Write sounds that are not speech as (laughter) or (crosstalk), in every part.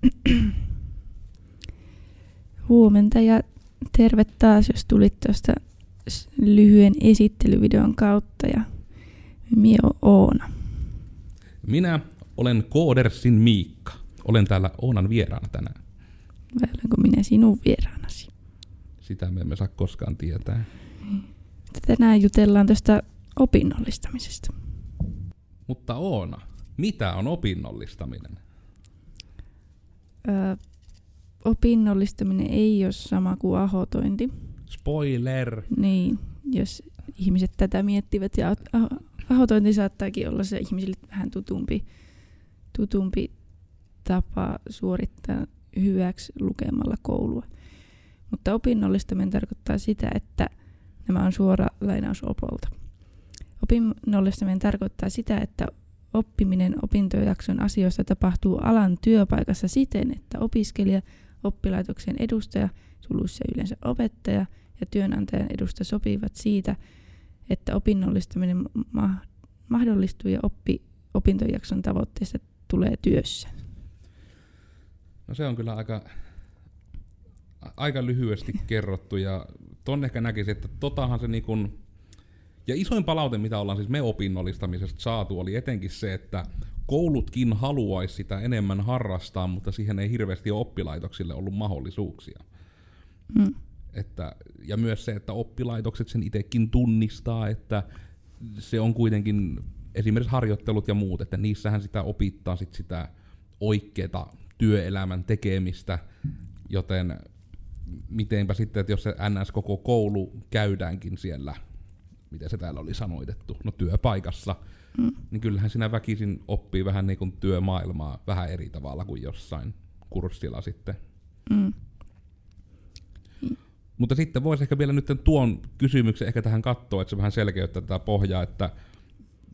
(clears throat) Huomenta ja terve taas, jos tulit tuosta lyhyen esittelyvideon kautta ja minä olen Oona. Minä olen Koodersin Miikka. Olen täällä Oonan vieraana tänään. Vai olenko minä sinun vieraanasi? Sitä me emme saa koskaan tietää. Tänään jutellaan tuosta opinnollistamisesta. Mutta Oona, mitä on opinnollistaminen? Öö, opinnollistaminen ei ole sama kuin ahotointi. Spoiler! Niin, jos ihmiset tätä miettivät. Ja ahotointi saattaakin olla se ihmisille vähän tutumpi, tutumpi tapa suorittaa hyväksi lukemalla koulua. Mutta opinnollistaminen tarkoittaa sitä, että nämä on suora lainaus Opolta. Opinnollistaminen tarkoittaa sitä, että oppiminen opintojakson asioista tapahtuu alan työpaikassa siten, että opiskelija, oppilaitoksen edustaja, suluissa yleensä opettaja ja työnantajan edustaja sopivat siitä, että opinnollistaminen ma- mahdollistuu ja oppi opintojakson tavoitteista tulee työssä. No se on kyllä aika, aika lyhyesti kerrottu ja ton ehkä näkisin, että totahan se niin ja isoin palaute, mitä ollaan siis me opinnollistamisesta saatu, oli etenkin se, että koulutkin haluaisi sitä enemmän harrastaa, mutta siihen ei hirveästi ole oppilaitoksille ollut mahdollisuuksia. Mm. Että, ja myös se, että oppilaitokset sen itsekin tunnistaa, että se on kuitenkin esimerkiksi harjoittelut ja muut, että niissähän sitä opittaa sit sitä oikeaa työelämän tekemistä, joten mitenpä sitten, että jos se NS koko koulu käydäänkin siellä, miten se täällä oli sanoitettu, no työpaikassa, mm. niin kyllähän sinä väkisin oppii vähän niin kuin työmaailmaa vähän eri tavalla kuin jossain kurssilla sitten. Mm. Mutta sitten voisi ehkä vielä nyt tuon kysymyksen ehkä tähän katsoa, että se vähän selkeyttää tätä pohjaa, että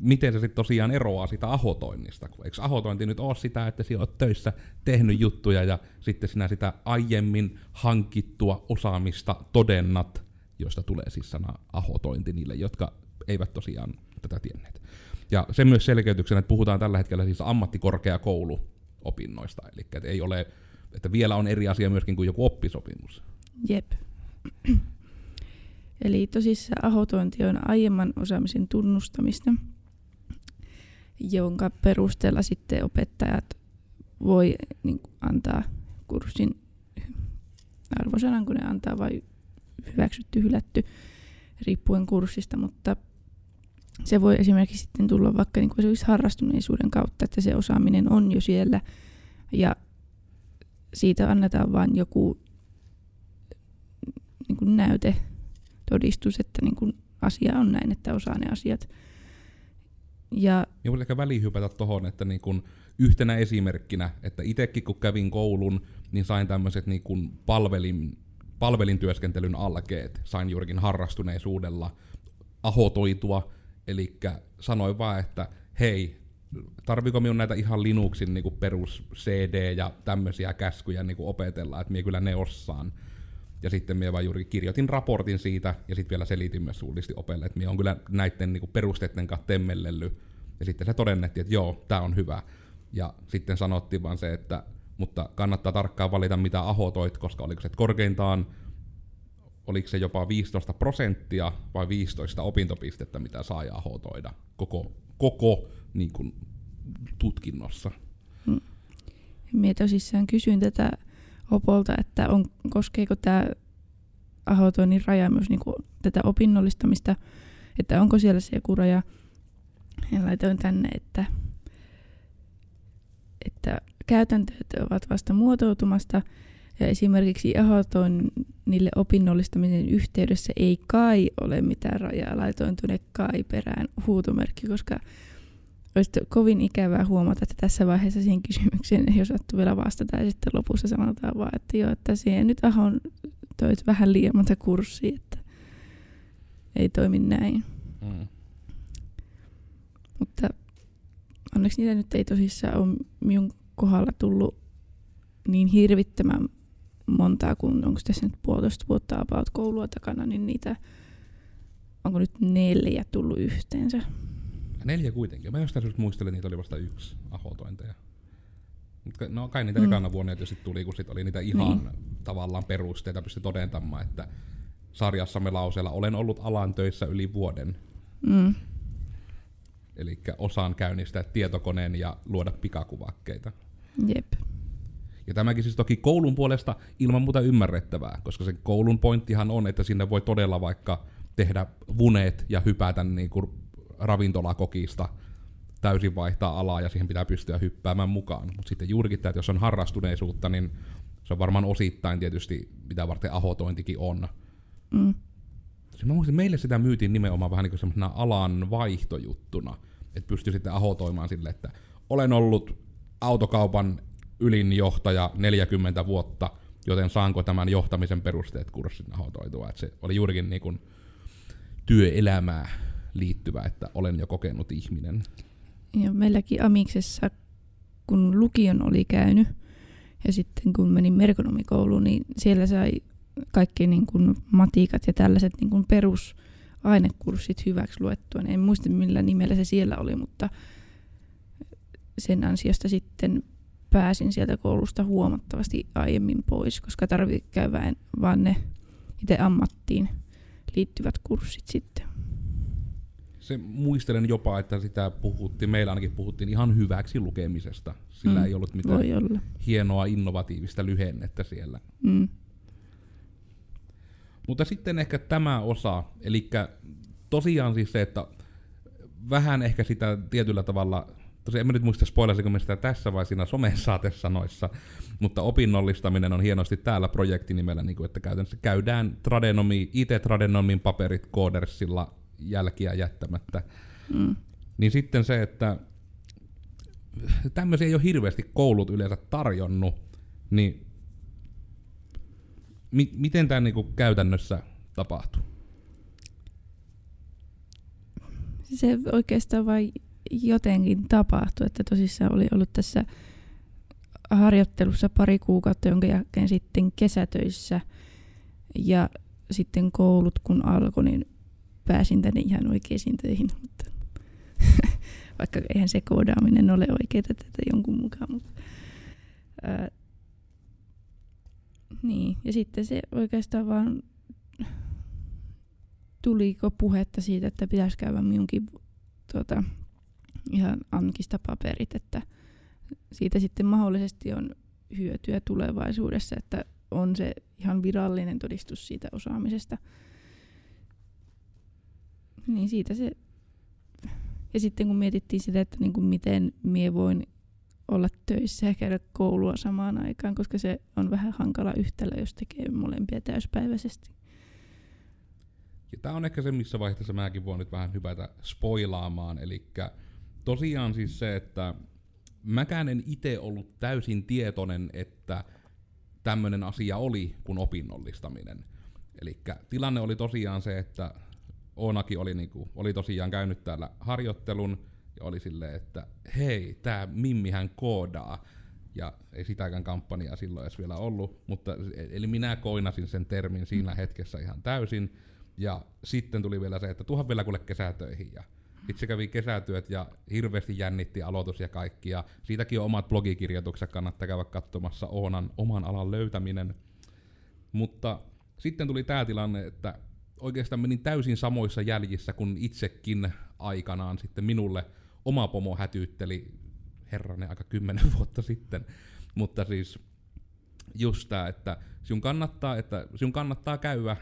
miten se sitten tosiaan eroaa sitä ahotoinnista. Eikö ahotointi nyt ole sitä, että sinä olet töissä tehnyt juttuja ja sitten sinä sitä aiemmin hankittua osaamista todennat, josta tulee siis sana ahotointi niille, jotka eivät tosiaan tätä tienneet. Ja sen myös selkeytyksenä, että puhutaan tällä hetkellä siis ammattikorkeakouluopinnoista, eli että ei ole, että vielä on eri asia myöskin kuin joku oppisopimus. Jep. (clears throat) Eli tosissaan ahotointi on aiemman osaamisen tunnustamista, jonka perusteella sitten opettajat voi niin kuin, antaa kurssin arvosanan, kun ne antaa vai hyväksytty, hylätty, riippuen kurssista, mutta se voi esimerkiksi sitten tulla vaikka niin kuin harrastuneisuuden kautta, että se osaaminen on jo siellä ja siitä annetaan vain joku niin kuin näyte, todistus, että niin kuin asia on näin, että osaa ne asiat. Ja, ja voisi ehkä välihypätä tuohon, että niin kun yhtenä esimerkkinä, että itsekin kun kävin koulun, niin sain tämmöiset niin kun palvelin, palvelin työskentelyn alkeet. Sain juurikin harrastuneisuudella ahotoitua, eli sanoin vaan, että hei, tarviko minun näitä ihan Linuxin niin perus CD ja tämmöisiä käskyjä niin opetella, että minä kyllä ne osaan. Ja sitten minä vaan juuri kirjoitin raportin siitä, ja sitten vielä selitin myös suullisesti opelle, että minä on kyllä näiden niin perusteiden kanssa temmellellyt. Ja sitten se todennettiin, että joo, tämä on hyvä. Ja sitten sanottiin vaan se, että mutta kannattaa tarkkaan valita mitä ahotoit, koska oliko se korkeintaan, oliko se jopa 15 prosenttia vai 15 opintopistettä, mitä saa ahotoida koko, koko niin kuin, tutkinnossa. Hmm. Minä tosissaan kysyin tätä Opolta, että on, koskeeko tämä ahotoinnin raja myös niin kuin tätä opinnollistamista, että onko siellä se joku raja. Ja laitoin tänne, että, että käytänteet ovat vasta muotoutumasta ja esimerkiksi niille opinnollistamisen yhteydessä ei kai ole mitään rajaa. Laitoin tuonne kai perään huutomerkki, koska olisi kovin ikävää huomata, että tässä vaiheessa siihen kysymykseen ei osattu vielä vastata. Ja sitten lopussa sanotaan vaan, että joo, että siihen nyt ahon toit vähän liian monta kurssia, että ei toimi näin. Mm. Mutta onneksi niitä nyt ei tosissaan ole minun kohdalla tullut niin hirvittämän montaa, kun onko tässä nyt puolitoista vuotta about koulua takana, niin niitä onko nyt neljä tullut yhteensä. Neljä kuitenkin. Mä jostain syystä muistelen, niitä oli vasta yksi ahotointeja. No kai niitä mm. ekana vuonna tietysti tuli, kun sit oli niitä ihan niin. tavallaan perusteita pysty todentamaan, että sarjassamme lauseella olen ollut alan töissä yli vuoden. Mm. Eli osaan käynnistää tietokoneen ja luoda pikakuvakkeita. Jep. Ja tämäkin siis toki koulun puolesta ilman muuta ymmärrettävää, koska se koulun pointtihan on, että sinne voi todella vaikka tehdä vuneet ja hypätä niin kuin ravintolakokista täysin vaihtaa alaa ja siihen pitää pystyä hyppäämään mukaan. Mutta sitten juurikin tämä, että jos on harrastuneisuutta, niin se on varmaan osittain tietysti, mitä varten ahotointikin on. Mm. Mä muistin, meille sitä myytiin nimenomaan vähän niin kuin alan vaihtojuttuna, että pystyy sitten ahotoimaan sille, että olen ollut autokaupan ylinjohtaja 40 vuotta, joten saanko tämän johtamisen perusteet kurssin ahotoitua. Että se oli juurikin niin kuin työelämää liittyvä, että olen jo kokenut ihminen. Ja meilläkin Amiksessa, kun lukion oli käynyt, ja sitten kun menin merkonomikouluun, niin siellä sai kaikki niin kuin matikat ja tällaiset niin kuin perusainekurssit hyväksi luettua. En muista millä nimellä se siellä oli, mutta sen ansiosta sitten pääsin sieltä koulusta huomattavasti aiemmin pois, koska tarvitsi käydä vaan ne itse ammattiin liittyvät kurssit sitten. Se muistelen jopa, että sitä puhuttiin, meillä ainakin puhuttiin ihan hyväksi lukemisesta. Sillä mm, ei ollut mitään hienoa innovatiivista lyhennettä siellä. Mm. Mutta sitten ehkä tämä osa, eli tosiaan siis se, että vähän ehkä sitä tietyllä tavalla, tosiaan en mä nyt muista spoilasinko me sitä tässä vai siinä somesaatesanoissa, mutta opinnollistaminen on hienosti täällä projektinimellä, niin kuin, että käytännössä käydään tradenomi, IT-tradenomin paperit koodersilla jälkiä jättämättä. Mm. Niin sitten se, että tämmöisiä ei ole hirveästi koulut yleensä tarjonnut, niin mi- miten tämä niinku käytännössä tapahtuu? Se oikeastaan vain jotenkin tapahtui, että tosissaan oli ollut tässä harjoittelussa pari kuukautta, jonka jälkeen sitten kesätöissä ja sitten koulut kun alkoi, niin pääsin tänne ihan oikeisiin töihin, mutta (laughs) vaikka eihän se koodaaminen ole oikeaa tätä jonkun mukaan. Mutta, ää, niin, ja sitten se oikeastaan vaan tuliko puhetta siitä, että pitäisi käydä minunkin tuota, ihan ankista paperit, että siitä sitten mahdollisesti on hyötyä tulevaisuudessa, että on se ihan virallinen todistus siitä osaamisesta. Niin siitä se... Ja sitten kun mietittiin sitä, että niin kuin miten mie voin olla töissä ja käydä koulua samaan aikaan, koska se on vähän hankala yhtälö, jos tekee molempia täyspäiväisesti. Ja tämä on ehkä se, missä vaiheessa mäkin voin nyt vähän hypätä spoilaamaan. Eli tosiaan siis se, että mäkään en itse ollut täysin tietoinen, että tämmöinen asia oli kuin opinnollistaminen. Eli tilanne oli tosiaan se, että Oonaki oli, niinku, oli tosiaan käynyt täällä harjoittelun, ja oli silleen, että hei, tämä Mimmihän koodaa. Ja ei sitäkään kampanjaa silloin edes vielä ollut, mutta eli minä koinasin sen termin siinä hetkessä ihan täysin. Ja sitten tuli vielä se, että tuhan vielä kuule kesätöihin. Ja itse kävi kesätyöt ja hirveästi jännitti aloitus ja kaikki. Ja siitäkin on omat blogikirjoitukset, kannattaa käydä katsomassa Oonan oman alan löytäminen. Mutta sitten tuli tämä tilanne, että oikeastaan menin täysin samoissa jäljissä kuin itsekin aikanaan sitten minulle oma pomo hätyytteli herranen aika kymmenen vuotta sitten. Mutta siis just tämä, että sinun kannattaa, että sinun kannattaa käydä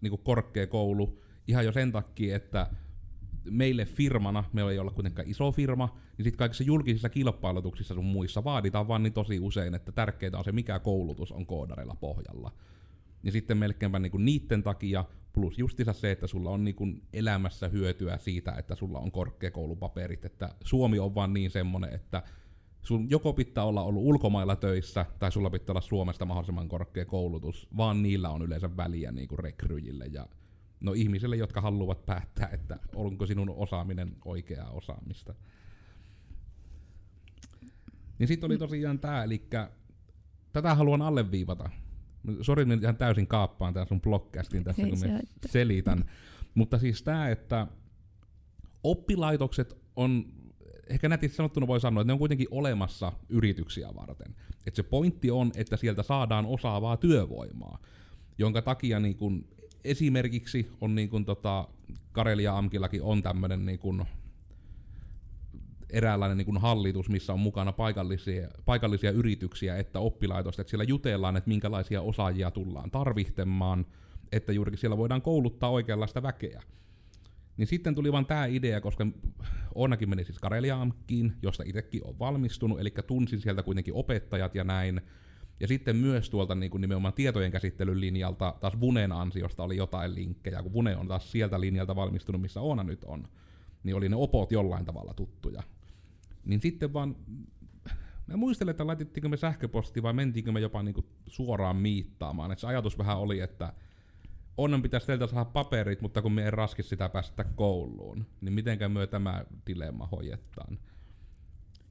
niin korkeakoulu ihan jo sen takia, että meille firmana, me ei olla kuitenkaan iso firma, niin sitten kaikissa julkisissa kilpailutuksissa sun muissa vaaditaan vaan niin tosi usein, että tärkeintä on se, mikä koulutus on koodareilla pohjalla. Ja sitten melkeinpä niinku niiden takia Plus justiinsa se, että sulla on niin elämässä hyötyä siitä, että sulla on korkeakoulupaperit. Että Suomi on vaan niin semmonen, että sun joko pitää olla ollut ulkomailla töissä, tai sulla pitää olla Suomesta mahdollisimman korkea koulutus, vaan niillä on yleensä väliä niin kuin rekryjille ja no ihmisille, jotka haluavat päättää, että onko sinun osaaminen oikeaa osaamista. Niin sitten oli tosiaan tämä, eli tätä haluan alleviivata. Sori, minä ihan täysin kaappaan tämän sun blogcastin tässä, Ei kun minä selitän. Mutta siis tämä, että oppilaitokset on ehkä nätisti sanottuna voi sanoa, että ne on kuitenkin olemassa yrityksiä varten. Että se pointti on, että sieltä saadaan osaavaa työvoimaa, jonka takia niin kun, esimerkiksi on niin kun, tota, Karelia Amkillakin on tämmöinen niin kun, eräänlainen niin kuin hallitus, missä on mukana paikallisia, paikallisia yrityksiä että oppilaitosta, että siellä jutellaan, että minkälaisia osaajia tullaan tarvitsemaan, että juurikin siellä voidaan kouluttaa oikeanlaista väkeä. Niin sitten tuli vaan tämä idea, koska Onnakin meni siis Kareliaamkiin, josta itsekin on valmistunut, eli tunsin sieltä kuitenkin opettajat ja näin. Ja sitten myös tuolta niin kuin nimenomaan tietojen käsittelyn linjalta, taas Vunen ansiosta oli jotain linkkejä, kun Vune on taas sieltä linjalta valmistunut, missä Oona nyt on. Niin oli ne opot jollain tavalla tuttuja. Niin sitten vaan, mä muistelen, että laitettiinko me sähköposti vai mentiinkö me jopa niinku suoraan miittaamaan. Et se ajatus vähän oli, että onnen pitäisi teiltä saada paperit, mutta kun me ei raski sitä päästä kouluun, niin mitenkä me tämä dilemma hoidetaan.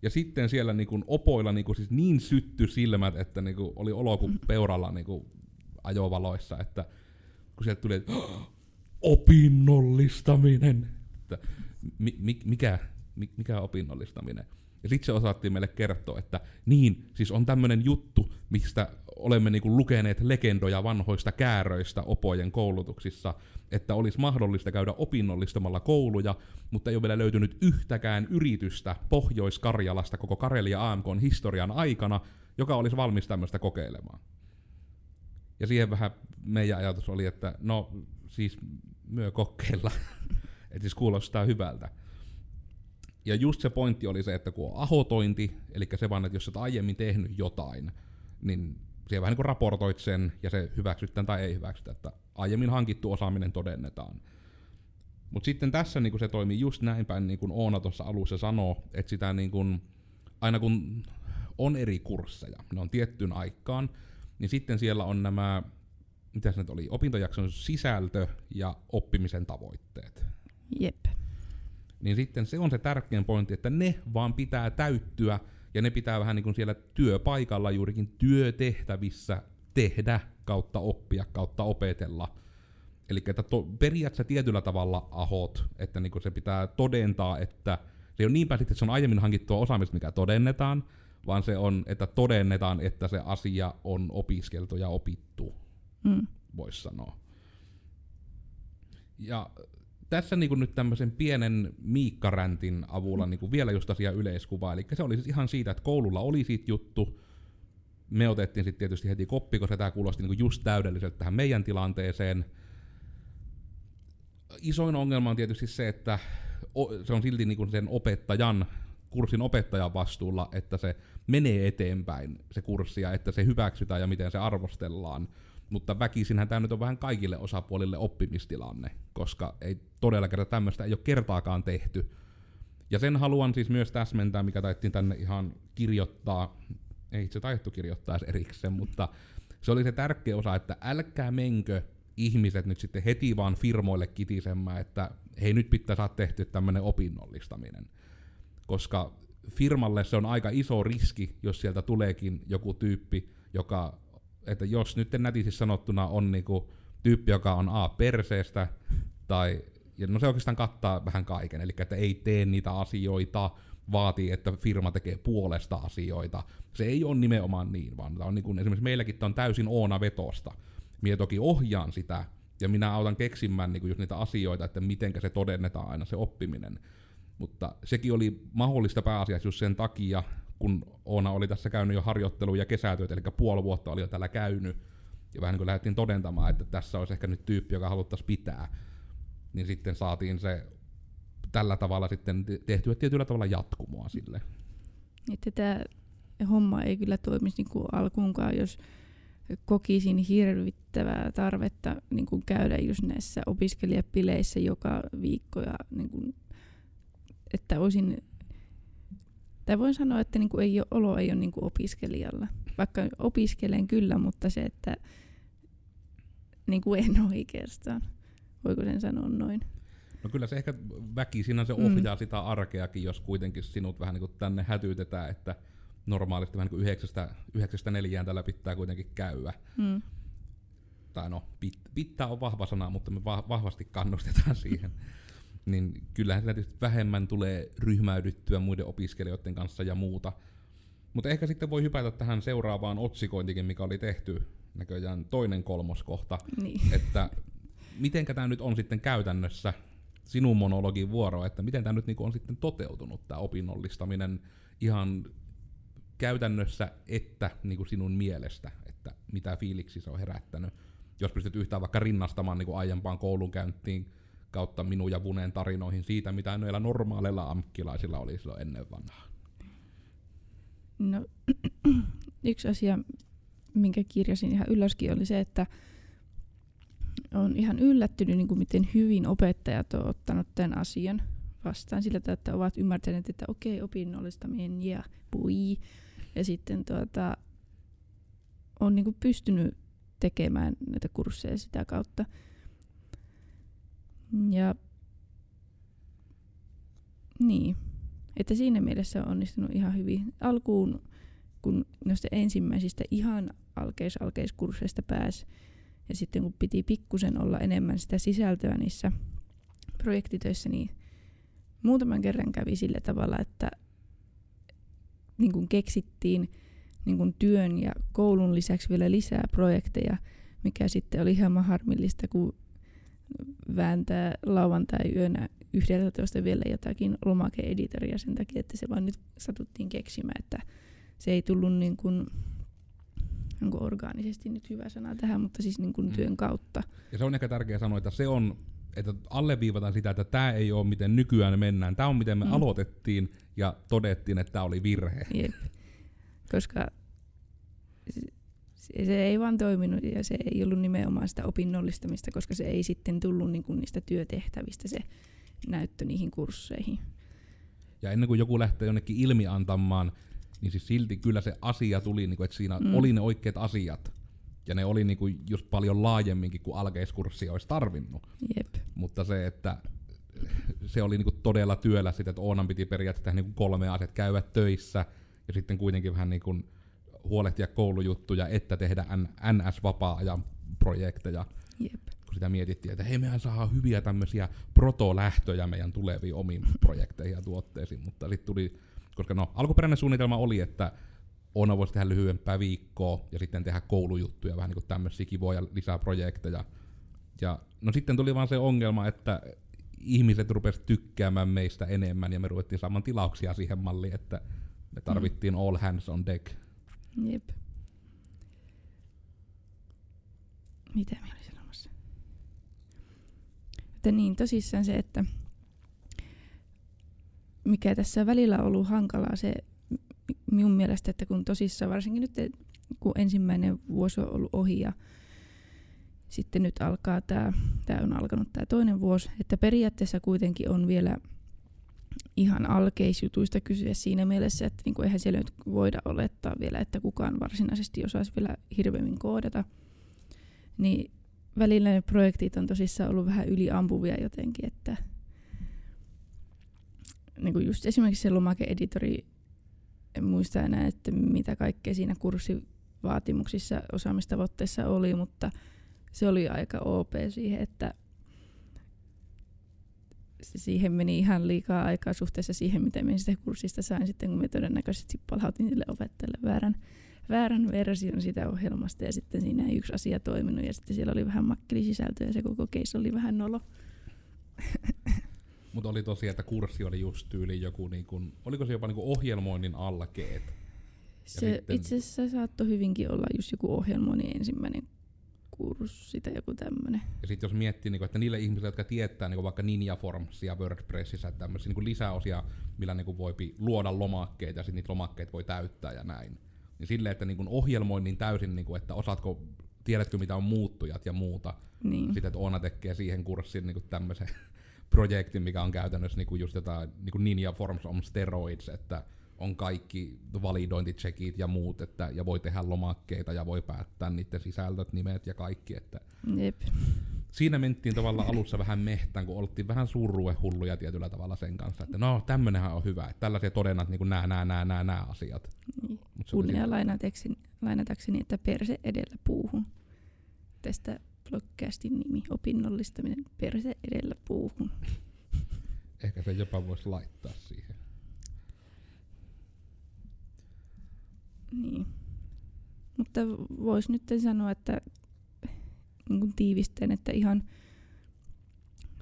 Ja sitten siellä niinku opoilla niinku siis niin sytty silmät, että niinku oli olo kuin peuralla niinku ajovaloissa, että kun sieltä tuli, että opinnollistaminen, että mi, mi, mikä, mikä opinnollistaminen. Ja sitten se osattiin meille kertoa, että niin, siis on tämmöinen juttu, mistä olemme niinku lukeneet legendoja vanhoista kääröistä opojen koulutuksissa, että olisi mahdollista käydä opinnollistamalla kouluja, mutta ei ole vielä löytynyt yhtäkään yritystä Pohjois-Karjalasta koko Karelia AMK historian aikana, joka olisi valmis tämmöistä kokeilemaan. Ja siihen vähän meidän ajatus oli, että no siis myö kokeilla, (laughs) että siis kuulostaa hyvältä. Ja just se pointti oli se, että kun on ahotointi, eli se vaan, että jos olet aiemmin tehnyt jotain, niin siellä vähän niin kuin raportoit sen, ja se hyväksytään tai ei hyväksytä, että aiemmin hankittu osaaminen todennetaan. Mutta sitten tässä niin kuin se toimii just näin päin, niin kuin Oona tuossa alussa sanoo, että sitä niin kuin, aina kun on eri kursseja, ne on tiettyyn aikaan, niin sitten siellä on nämä, mitä se nyt oli, opintojakson sisältö ja oppimisen tavoitteet. Jep niin sitten se on se tärkein pointti, että ne vaan pitää täyttyä, ja ne pitää vähän niin kuin siellä työpaikalla juurikin työtehtävissä tehdä kautta oppia, kautta opetella. Eli että to, periaatteessa tietyllä tavalla ahot, että niin se pitää todentaa, että se ei ole niinpä sitten, että se on aiemmin hankittua osaamista, mikä todennetaan, vaan se on, että todennetaan, että se asia on opiskeltu ja opittu, mm. voisi sanoa. Ja tässä niin kuin nyt tämmöisen pienen miikkaräntin avulla niin kuin vielä just asia yleiskuvaa. Eli se oli siis ihan siitä, että koululla oli siitä juttu. Me otettiin sitten tietysti heti koppi, koska tämä kuulosti niin kuin just täydelliseltä tähän meidän tilanteeseen. Isoin ongelma on tietysti se, että se on silti niin kuin sen opettajan, kurssin opettajan vastuulla, että se menee eteenpäin se kurssi ja että se hyväksytään ja miten se arvostellaan mutta väkisinhän tämä nyt on vähän kaikille osapuolille oppimistilanne, koska ei todella kerta tämmöistä ei ole kertaakaan tehty. Ja sen haluan siis myös täsmentää, mikä taittiin tänne ihan kirjoittaa, ei se taittu kirjoittaa erikseen, mutta se oli se tärkeä osa, että älkää menkö ihmiset nyt sitten heti vaan firmoille kitisemään, että hei nyt pitää saada tehty tämmöinen opinnollistaminen. Koska firmalle se on aika iso riski, jos sieltä tuleekin joku tyyppi, joka että jos nyt nätisti sanottuna on niinku tyyppi, joka on A perseestä, tai ja no se oikeastaan kattaa vähän kaiken, eli että ei tee niitä asioita, vaatii, että firma tekee puolesta asioita. Se ei ole nimenomaan niin, vaan on niin kuin, esimerkiksi meilläkin on täysin Oona vetosta. Minä toki ohjaan sitä, ja minä autan keksimään niin kuin just niitä asioita, että miten se todennetaan aina se oppiminen. Mutta sekin oli mahdollista pääasiassa just sen takia, kun Oona oli tässä käynyt jo harjoitteluja ja kesätyöt, eli puoli vuotta oli jo täällä käynyt, ja vähän niin kuin lähdettiin todentamaan, että tässä olisi ehkä nyt tyyppi, joka haluttaisiin pitää, niin sitten saatiin se tällä tavalla sitten tehtyä tietyllä tavalla jatkumoa sille. Että tämä homma ei kyllä toimisi niin kuin alkuunkaan, jos kokisin hirvittävää tarvetta niin kuin käydä just näissä opiskelijapileissä joka viikko ja niin kuin, että olisin tai voin sanoa, että niin kuin ei ole, olo ei ole niin kuin opiskelijalla. Vaikka opiskelen kyllä, mutta se, että niin kuin en oikeastaan. Voiko sen sanoa noin? No kyllä se ehkä väkisinä se ohjaa mm. sitä arkeakin, jos kuitenkin sinut vähän niin kuin tänne hätyytetään, että normaalisti vähän niin kuin yhdeksästä, yhdeksästä neljään tällä pitää kuitenkin käydä. Mm. Tai no, pit, pitää on vahva sana, mutta me vahvasti kannustetaan siihen. (laughs) niin kyllähän tietysti vähemmän tulee ryhmäydyttyä muiden opiskelijoiden kanssa ja muuta. Mutta ehkä sitten voi hypätä tähän seuraavaan otsikointikin, mikä oli tehty näköjään toinen kolmoskohta, Niin. (laughs) että mitenkä tämä nyt on sitten käytännössä sinun monologin vuoro, että miten tämä nyt niinku on sitten toteutunut, tämä opinnollistaminen ihan käytännössä että niinku sinun mielestä, että mitä fiiliksi se on herättänyt. Jos pystyt yhtään vaikka rinnastamaan niinku aiempaan koulunkäyntiin kautta minun ja Vuneen tarinoihin siitä, mitä noilla normaaleilla amkkilaisilla oli silloin ennen vanhaa. No, (clears throat) yksi asia, minkä kirjasin ihan ylöskin, oli se, että on ihan yllättynyt, niin kuin miten hyvin opettajat on ottanut tämän asian vastaan sillä että ovat ymmärtäneet, että okei, opinnollistaminen ja pui. Ja sitten tuota, on niin kuin pystynyt tekemään näitä kursseja sitä kautta. Ja niin, että siinä mielessä on onnistunut ihan hyvin. Alkuun, kun noista ensimmäisistä ihan alkeis-alkeiskursseista pääsi, ja sitten kun piti pikkusen olla enemmän sitä sisältöä niissä projektitöissä, niin muutaman kerran kävi sillä tavalla, että niin kuin keksittiin niin kuin työn ja koulun lisäksi vielä lisää projekteja, mikä sitten oli hieman harmillista, kun vääntää lauantai-yönä 11 vielä jotakin lomake-editoria sen takia, että se vaan nyt satuttiin keksimään, että se ei tullut niin kuin, onko orgaanisesti nyt hyvä sana tähän, mutta siis niin kuin Mm. työn kautta. Ja se on ehkä tärkeää sanoa, että se on, että alleviivataan sitä, että tämä ei ole miten nykyään mennään. Tämä on miten me Mm. mm. aloitettiin ja todettiin, että tämä oli virhe. Jep. Koska se, ei vaan toiminut ja se ei ollut nimenomaan sitä opinnollistamista, koska se ei sitten tullut niin kuin niistä työtehtävistä se näyttö niihin kursseihin. Ja ennen kuin joku lähtee jonnekin ilmi antamaan, niin siis silti kyllä se asia tuli, niin kuin, että siinä Mm. oli ne oikeat asiat. Ja ne oli niin kuin just paljon laajemminkin kuin alkeiskurssi olisi tarvinnut. Jep. Mutta se, että se oli niinku todella työllä sitä, että Oonan piti periaatteessa tehdä niinku kolme asiat, käydä töissä ja sitten kuitenkin vähän niinku huolehtia koulujuttuja, että tehdä NS-vapaa-ajan projekteja. Jep. Kun sitä mietittiin, että hei, mehän saa hyviä tämmöisiä protolähtöjä meidän tuleviin omiin projekteihin ja tuotteisiin, mutta sitten tuli, koska no, alkuperäinen suunnitelma oli, että Oona voisi tehdä lyhyempää viikkoa ja sitten tehdä koulujuttuja, vähän niin kuin tämmöisiä kivoja lisää projekteja. Ja no sitten tuli vaan se ongelma, että ihmiset rupesivat tykkäämään meistä enemmän ja me ruvettiin saamaan tilauksia siihen malliin, että me tarvittiin all hands on deck. Jep. Mitä mä olin sanomassa? Että niin, tosissaan se, että mikä tässä välillä on ollut hankalaa se mi- minun mielestä, että kun tosissaan varsinkin nyt kun ensimmäinen vuosi on ollut ohi ja sitten nyt alkaa tämä, tämä on alkanut tämä toinen vuosi, että periaatteessa kuitenkin on vielä ihan alkeisjutuista kysyä siinä mielessä, että niinku eihän siellä nyt voida olettaa vielä, että kukaan varsinaisesti osaisi vielä hirveämmin koodata. Niin välillä ne projektit on tosissaan ollut vähän yliampuvia jotenkin, että niin kuin just esimerkiksi se lomake-editori, en muista enää, että mitä kaikkea siinä kurssivaatimuksissa, osaamistavoitteissa oli, mutta se oli aika OP siihen, että siihen meni ihan liikaa aikaa suhteessa siihen, mitä minä sitä kurssista sain sitten, kun me todennäköisesti palautin sille opettajalle väärän, väärän version sitä ohjelmasta ja sitten siinä ei yksi asia toiminut ja sitten siellä oli vähän makkelisisältöä ja se koko case oli vähän nolo. Mutta oli tosiaan, että kurssi oli just tyyli joku, niin kun, oliko se jopa niin ohjelmoinnin alkeet? Se sitten- itse asiassa saattoi hyvinkin olla just joku ohjelmoinnin ensimmäinen kurssi tai joku tämmöinen. Ja sitten jos miettii, niin kun, että niille ihmisille, jotka tietää niin vaikka Ninja Formsia WordPressissä, tämmöisiä niin lisäosia, millä niin voi luoda lomakkeita ja sitten niitä lomakkeita voi täyttää ja näin. Niin silleen, että niin ohjelmoinnin täysin, niin kun, että osaatko, tiedätkö mitä on muuttujat ja muuta. Niin. Sitten, että Oona tekee siihen kurssiin niin tämmöisen (laughs) projektin, mikä on käytännössä niin just jotain niin Ninja Forms on steroids, että on kaikki validointitsekit ja muut, että, ja voi tehdä lomakkeita ja voi päättää niiden sisältöt, nimet ja kaikki, että Jep. siinä mentiin tavallaan alussa vähän mehtään, kun oltiin vähän surruehulluja tietyllä tavalla sen kanssa, että no tämmönenhän on hyvä, että tällaisia todennat niin nämä, nämä, nämä, nämä, nämä asiat. Niin. Kunnia lainatakseni, lainatakseni, että perse edellä puuhun. Tästä podcastin nimi, opinnollistaminen, perse edellä puuhun. Ehkä se jopa voisi laittaa siihen. Niin. Mutta voisi nyt sanoa, että niin kuin tiivisteen, että ihan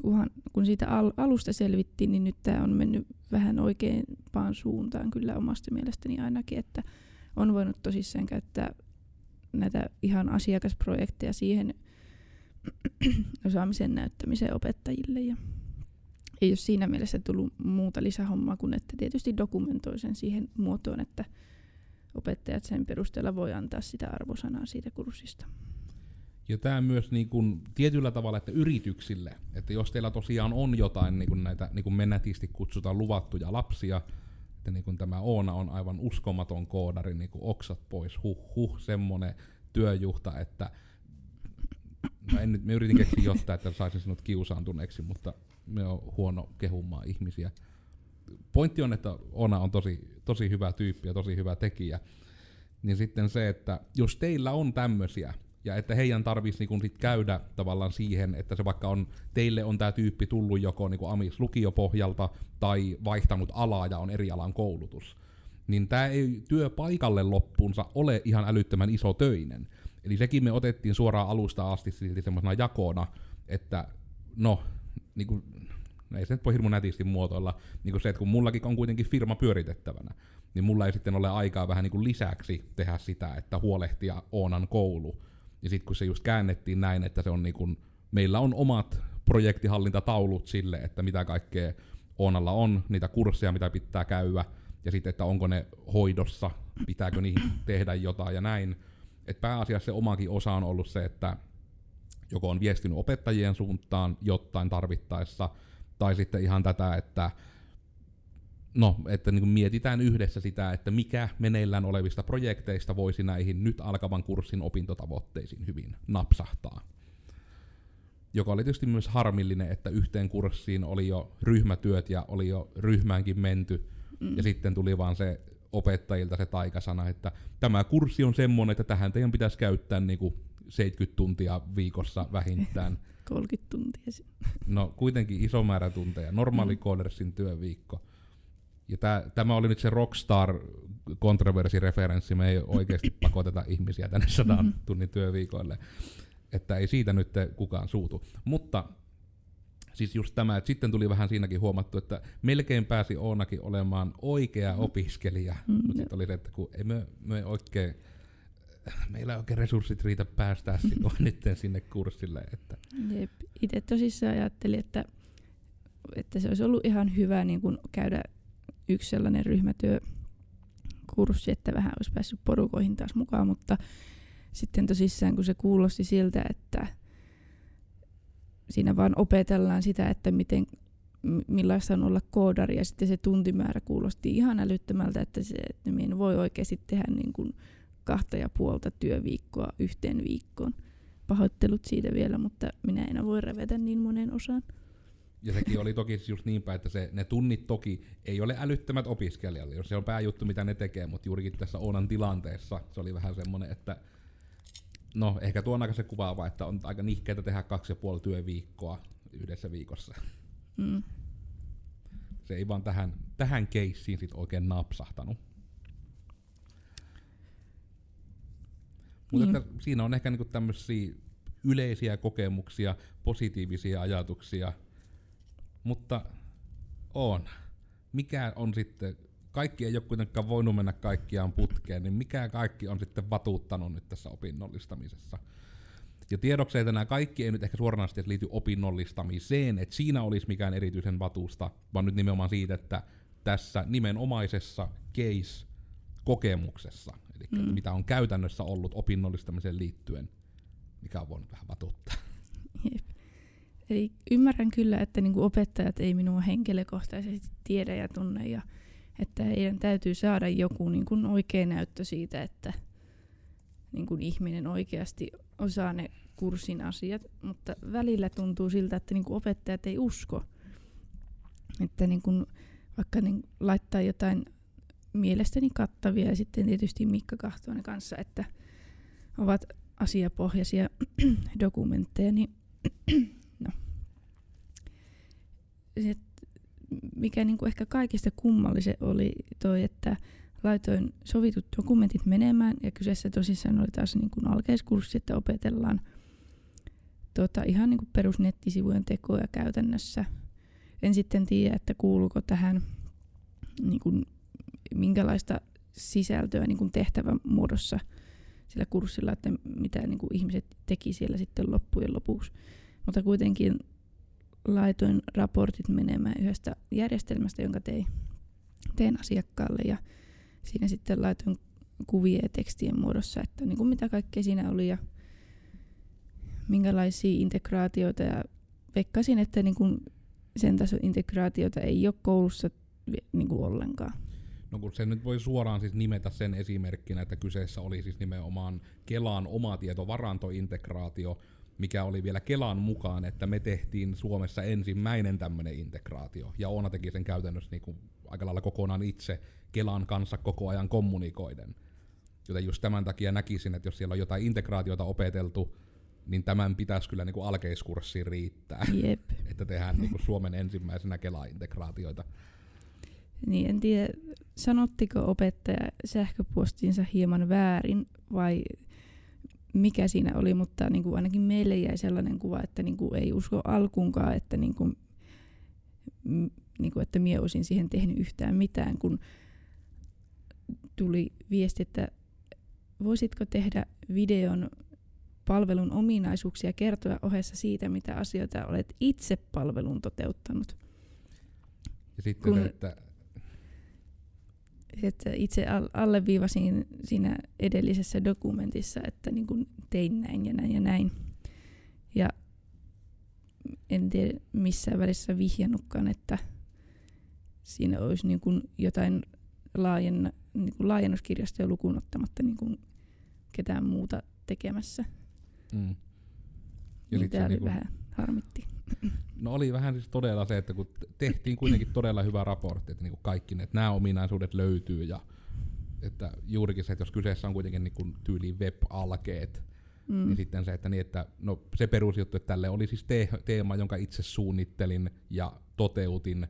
kunhan, kun siitä al- alusta selvittiin, niin nyt tämä on mennyt vähän oikeampaan suuntaan kyllä omasta mielestäni ainakin, että on voinut tosissaan käyttää näitä ihan asiakasprojekteja siihen (clears throat) osaamisen näyttämiseen opettajille ja ei ole siinä mielessä tullut muuta lisähommaa kuin että tietysti dokumentoi sen siihen muotoon, että opettajat sen perusteella voi antaa sitä arvosanaa siitä kurssista. Ja tämä myös niin kuin tietyllä tavalla, että yrityksille, että jos teillä tosiaan on jotain niin kuin näitä, niin kuin me nätisti kutsutaan luvattuja lapsia, että niin kuin tämä Oona on aivan uskomaton koodari, niin kuin oksat pois, huh huh, semmoinen työjuhta, että no en nyt, me yritin keksiä jotain, että saisin sinut kiusaantuneeksi, mutta me on huono kehumaan ihmisiä. Pointti on, että Ona on tosi, tosi hyvä tyyppi ja tosi hyvä tekijä. Niin sitten se, että jos teillä on tämmöisiä, ja että heidän tarvitsisi niinku sit käydä tavallaan siihen, että se vaikka on, teille on tämä tyyppi tullut joko niinku amis lukiopohjalta tai vaihtanut alaa ja on eri alan koulutus, niin tämä ei työpaikalle loppuunsa ole ihan älyttömän iso töinen. Eli sekin me otettiin suoraan alusta asti silti semmoisena jakona, että no, niin kuin, no ei se nyt voi hirmu nätisti muotoilla, niin kuin se, että kun mullakin on kuitenkin firma pyöritettävänä, niin mulla ei sitten ole aikaa vähän niin kuin lisäksi tehdä sitä, että huolehtia Oonan koulu. Ja sitten kun se just käännettiin näin, että se on niin kuin, meillä on omat projektihallintataulut sille, että mitä kaikkea Oonalla on, niitä kursseja, mitä pitää käydä, ja sitten, että onko ne hoidossa, pitääkö niihin (clears throat) tehdä jotain ja näin. Et pääasiassa se omakin osa on ollut se, että joko on viestinyt opettajien suuntaan jotain tarvittaessa, tai sitten ihan tätä, että no, että niin mietitään yhdessä sitä, että mikä meneillään olevista projekteista voisi näihin nyt alkavan kurssin opintotavoitteisiin hyvin napsahtaa. Joka oli tietysti myös harmillinen, että yhteen kurssiin oli jo ryhmätyöt ja oli jo ryhmäänkin menty, mm. ja sitten tuli vaan se opettajilta se taikasana, että tämä kurssi on semmoinen, että tähän teidän pitäisi käyttää niin kuin 70 tuntia viikossa vähintään. (laughs) 30 tuntia. No kuitenkin iso määrä tunteja, normaali mm. työviikko. Ja tää, tämä oli nyt se Rockstar kontroversireferenssi, me ei oikeasti (clears throat) pakoteta ihmisiä tänne sadan mm-hmm. tunnin työviikoille. Että ei siitä nyt kukaan suutu. Mutta siis just tämä, että sitten tuli vähän siinäkin huomattu, että melkein pääsi Oonakin olemaan oikea mm. opiskelija. Mm, Mutta sitten oli se, että kun ei me, me oikein, meillä ei oikein resurssit riitä päästää sinua (laughs) nyt sinne kurssille. Että. Jep. Itse tosissaan ajattelin, että, että se olisi ollut ihan hyvä niin kun käydä yksi sellainen ryhmätyökurssi, että vähän olisi päässyt porukoihin taas mukaan, mutta sitten tosissaan kun se kuulosti siltä, että siinä vaan opetellaan sitä, että miten, millaista on olla koodari, ja sitten se tuntimäärä kuulosti ihan älyttömältä, että, se, että minä voi oikeasti tehdä niin kuin kahta ja puolta työviikkoa yhteen viikkoon. Pahoittelut siitä vielä, mutta minä en voi revetä niin monen osaan. Ja sekin oli toki just niin päin, että se, ne tunnit toki ei ole älyttömät opiskelijalle, jos se on pääjuttu, mitä ne tekee, mutta juurikin tässä Oonan tilanteessa se oli vähän semmoinen, että no ehkä tuon aika se kuvaava, että on aika nihkeitä tehdä kaksi ja puoli työviikkoa yhdessä viikossa. Mm. Se ei vaan tähän, tähän keissiin sit oikein napsahtanut. Mutta mm. siinä on ehkä niinku tämmöisiä yleisiä kokemuksia, positiivisia ajatuksia, mutta on. Mikä on sitten kaikki ei ole kuitenkaan voinut mennä kaikkiaan putkeen, niin mikä kaikki on sitten vatuuttanut nyt tässä opinnollistamisessa? Ja tiedokseen, että nämä kaikki ei nyt ehkä suoranaisesti liity opinnollistamiseen, että siinä olisi mikään erityisen vatuusta, vaan nyt nimenomaan siitä, että tässä nimenomaisessa case-kokemuksessa, eli mm. mitä on käytännössä ollut opinnollistamiseen liittyen, mikä on voinut vähän vatuuttaa. Jep. Eli ymmärrän kyllä, että niinku opettajat ei minua henkilökohtaisesti tiedä ja tunne ja että heidän täytyy saada joku niin kuin oikea näyttö siitä, että niin kuin ihminen oikeasti osaa ne kurssin asiat, mutta välillä tuntuu siltä, että niin kuin opettajat ei usko. Että niin kuin vaikka niin laittaa jotain mielestäni kattavia ja sitten tietysti Mikka Kahtoinen kanssa, että ovat asiapohjaisia (clears throat) dokumentteja, niin (clears throat) no. mikä niin kuin ehkä kaikista kummallisen oli toi, että laitoin sovitut dokumentit menemään ja kyseessä tosissaan oli taas niin kuin alkeiskurssi, että opetellaan tota, ihan niin kuin perusnettisivujen tekoja käytännössä. En sitten tiedä, että kuuluuko tähän niin kuin, minkälaista sisältöä niin kuin tehtävän muodossa sillä kurssilla, että mitä niin kuin ihmiset teki siellä sitten loppujen lopuksi. Mutta kuitenkin laitoin raportit menemään yhdestä järjestelmästä, jonka tein, tein asiakkaalle ja siinä sitten laitoin kuvia ja tekstien muodossa, että niin kuin mitä kaikkea siinä oli ja minkälaisia integraatioita ja veikkaisin, että niin kuin sen tason integraatioita ei ole koulussa niin kuin ollenkaan. No kun se nyt voi suoraan siis nimetä sen esimerkkinä, että kyseessä oli siis nimenomaan Kelan omatietovarantointegraatio, mikä oli vielä Kelan mukaan, että me tehtiin Suomessa ensimmäinen tämmöinen integraatio. Ja Oona teki sen käytännössä niin kuin aika lailla kokonaan itse Kelan kanssa koko ajan kommunikoiden. Joten just tämän takia näkisin, että jos siellä on jotain integraatiota opeteltu, niin tämän pitäisi kyllä niin kuin alkeiskurssiin riittää. Jep. (laughs) että tehdään niin kuin Suomen ensimmäisenä Kela-integraatioita. Niin, en tiedä, sanottiko opettaja sähköpostinsa hieman väärin vai mikä siinä oli, mutta niin kuin ainakin meille jäi sellainen kuva, että niin kuin ei usko alkuunkaan, että, niin kuin, niin kuin, että mie olisin siihen tehnyt yhtään mitään, kun tuli viesti, että voisitko tehdä videon palvelun ominaisuuksia kertoa ohessa siitä, mitä asioita olet itse palvelun toteuttanut. Ja sitten kun, että että itse alleviivasin siinä edellisessä dokumentissa, että niin kuin tein näin ja näin ja näin. Ja en tiedä missään välissä vihjannutkaan, että siinä olisi niin kuin jotain laajenna, niin kuin laajennuskirjastoja lukuun ottamatta niin kuin ketään muuta tekemässä. Mm. Niin tämä oli niinku, vähän harmitti. No oli vähän siis todella se, että kun tehtiin kuitenkin todella hyvä raportti, että niinku kaikki ne, että nämä ominaisuudet löytyy ja että juurikin se, että jos kyseessä on kuitenkin niinku tyyliin web-alkeet, mm. niin sitten se, että, niin, että no, se perusjuttu, että tälle oli siis te- teema, jonka itse suunnittelin ja toteutin.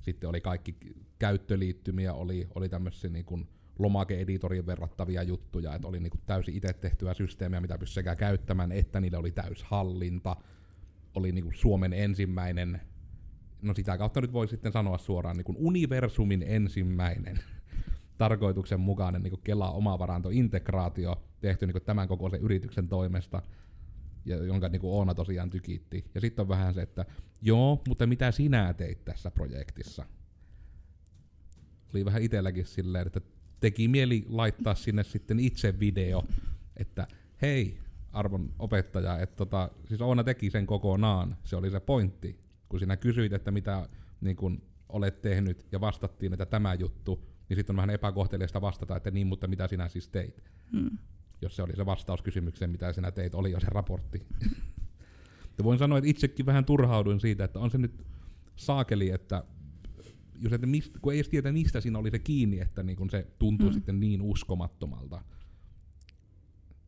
Sitten oli kaikki käyttöliittymiä, oli, oli tämmöisiä niin kuin lomake-editoriin verrattavia juttuja, että oli niin kuin täysin itse tehtyä systeemiä, mitä pystyi sekä käyttämään, että niille oli täyshallinta oli niin kuin Suomen ensimmäinen, no sitä kautta nyt voi sitten sanoa suoraan, niin kuin universumin ensimmäinen (laughs) tarkoituksenmukainen niin Kela-omavarantointegraatio tehty niin kuin tämän kokoisen yrityksen toimesta, ja jonka niin kuin Oona tosiaan tykitti. Ja sitten on vähän se, että joo, mutta mitä sinä teit tässä projektissa? Oli vähän itselläkin silleen, että teki mieli laittaa sinne sitten itse video, että hei, arvon opettaja, että tota, siis Oona teki sen kokonaan, se oli se pointti. Kun sinä kysyit, että mitä niin kun olet tehnyt ja vastattiin, että tämä juttu, niin sitten on vähän epäkohteliasta vastata, että niin, mutta mitä sinä siis teit. Hmm. Jos se oli se vastaus kysymykseen, mitä sinä teit, oli jo se raportti. (laughs) ja voin sanoa, että itsekin vähän turhauduin siitä, että on se nyt saakeli, että jos että mistä, kun ei edes tiedä, mistä siinä oli se kiinni, että niin kun se tuntui hmm. sitten niin uskomattomalta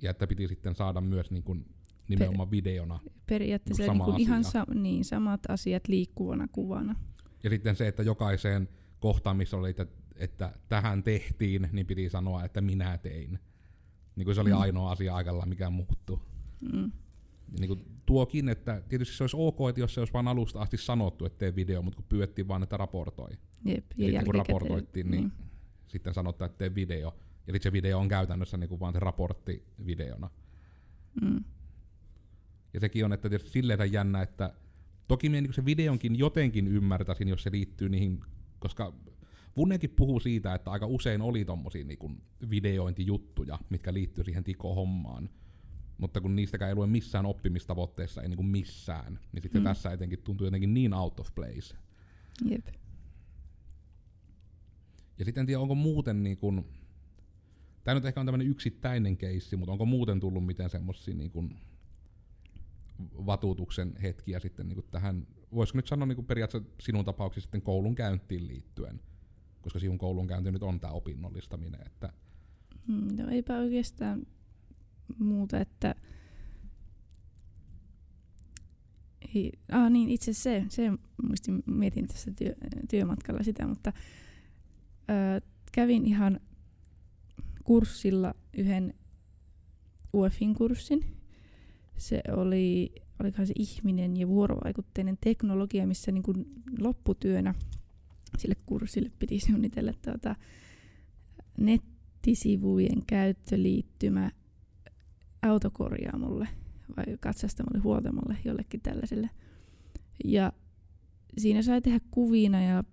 ja että piti sitten saada myös niin kuin nimenomaan per, videona Periaatteessa niin niin kuin ihan sa- niin, samat asiat liikkuvana kuvana. Ja sitten se, että jokaiseen kohtaan, missä oli, että, että tähän tehtiin, niin piti sanoa, että minä tein. Niin kuin se oli mm. ainoa asia aikalla, mikä muuttui. Mm. niin kuin tuokin, että tietysti se olisi ok, että jos se olisi vain alusta asti sanottu, että tee video, mutta kun pyydettiin vaan, että raportoi. Jep, ja, ja sitten kun raportoittiin, niin mm. sitten sanottiin, että tee video. Sitten se video on käytännössä niin kuin vaan se raportti videona. Mm. Ja sekin on, että tietysti silleen jännä, että toki minä niin se videonkin jotenkin ymmärtäisin, jos se liittyy niihin, koska Vunnekin puhuu siitä, että aika usein oli tommosia niin videointijuttuja, mitkä liittyy siihen tiko-hommaan. Mutta kun niistäkään ei lue missään oppimistavoitteessa, ei niin kuin missään, niin sitten mm. tässä etenkin tuntuu jotenkin niin out of place. Jep. Ja sitten en tiedä, onko muuten niin kuin, Tämä nyt ehkä on tämmöinen yksittäinen keissi, mutta onko muuten tullut mitään semmoisia niin kuin vatuutuksen hetkiä sitten niin kuin tähän, voisiko nyt sanoa niin kuin periaatteessa sinun tapauksessa sitten koulun käyntiin liittyen, koska sinun koulun käynti nyt on tämä opinnollistaminen, että hmm, No eipä oikeastaan muuta, että ah, niin, itse se, se muistin, mietin tässä työ, työmatkalla sitä, mutta ö, kävin ihan kurssilla yhden UEFin kurssin. Se oli, olikohan se ihminen ja vuorovaikutteinen teknologia, missä niin kuin lopputyönä sille kurssille piti suunnitella tuota nettisivujen käyttöliittymä autokorjaamolle vai katsastamalle, huoltamalle, jollekin tällaiselle. Ja siinä sai tehdä kuvina ja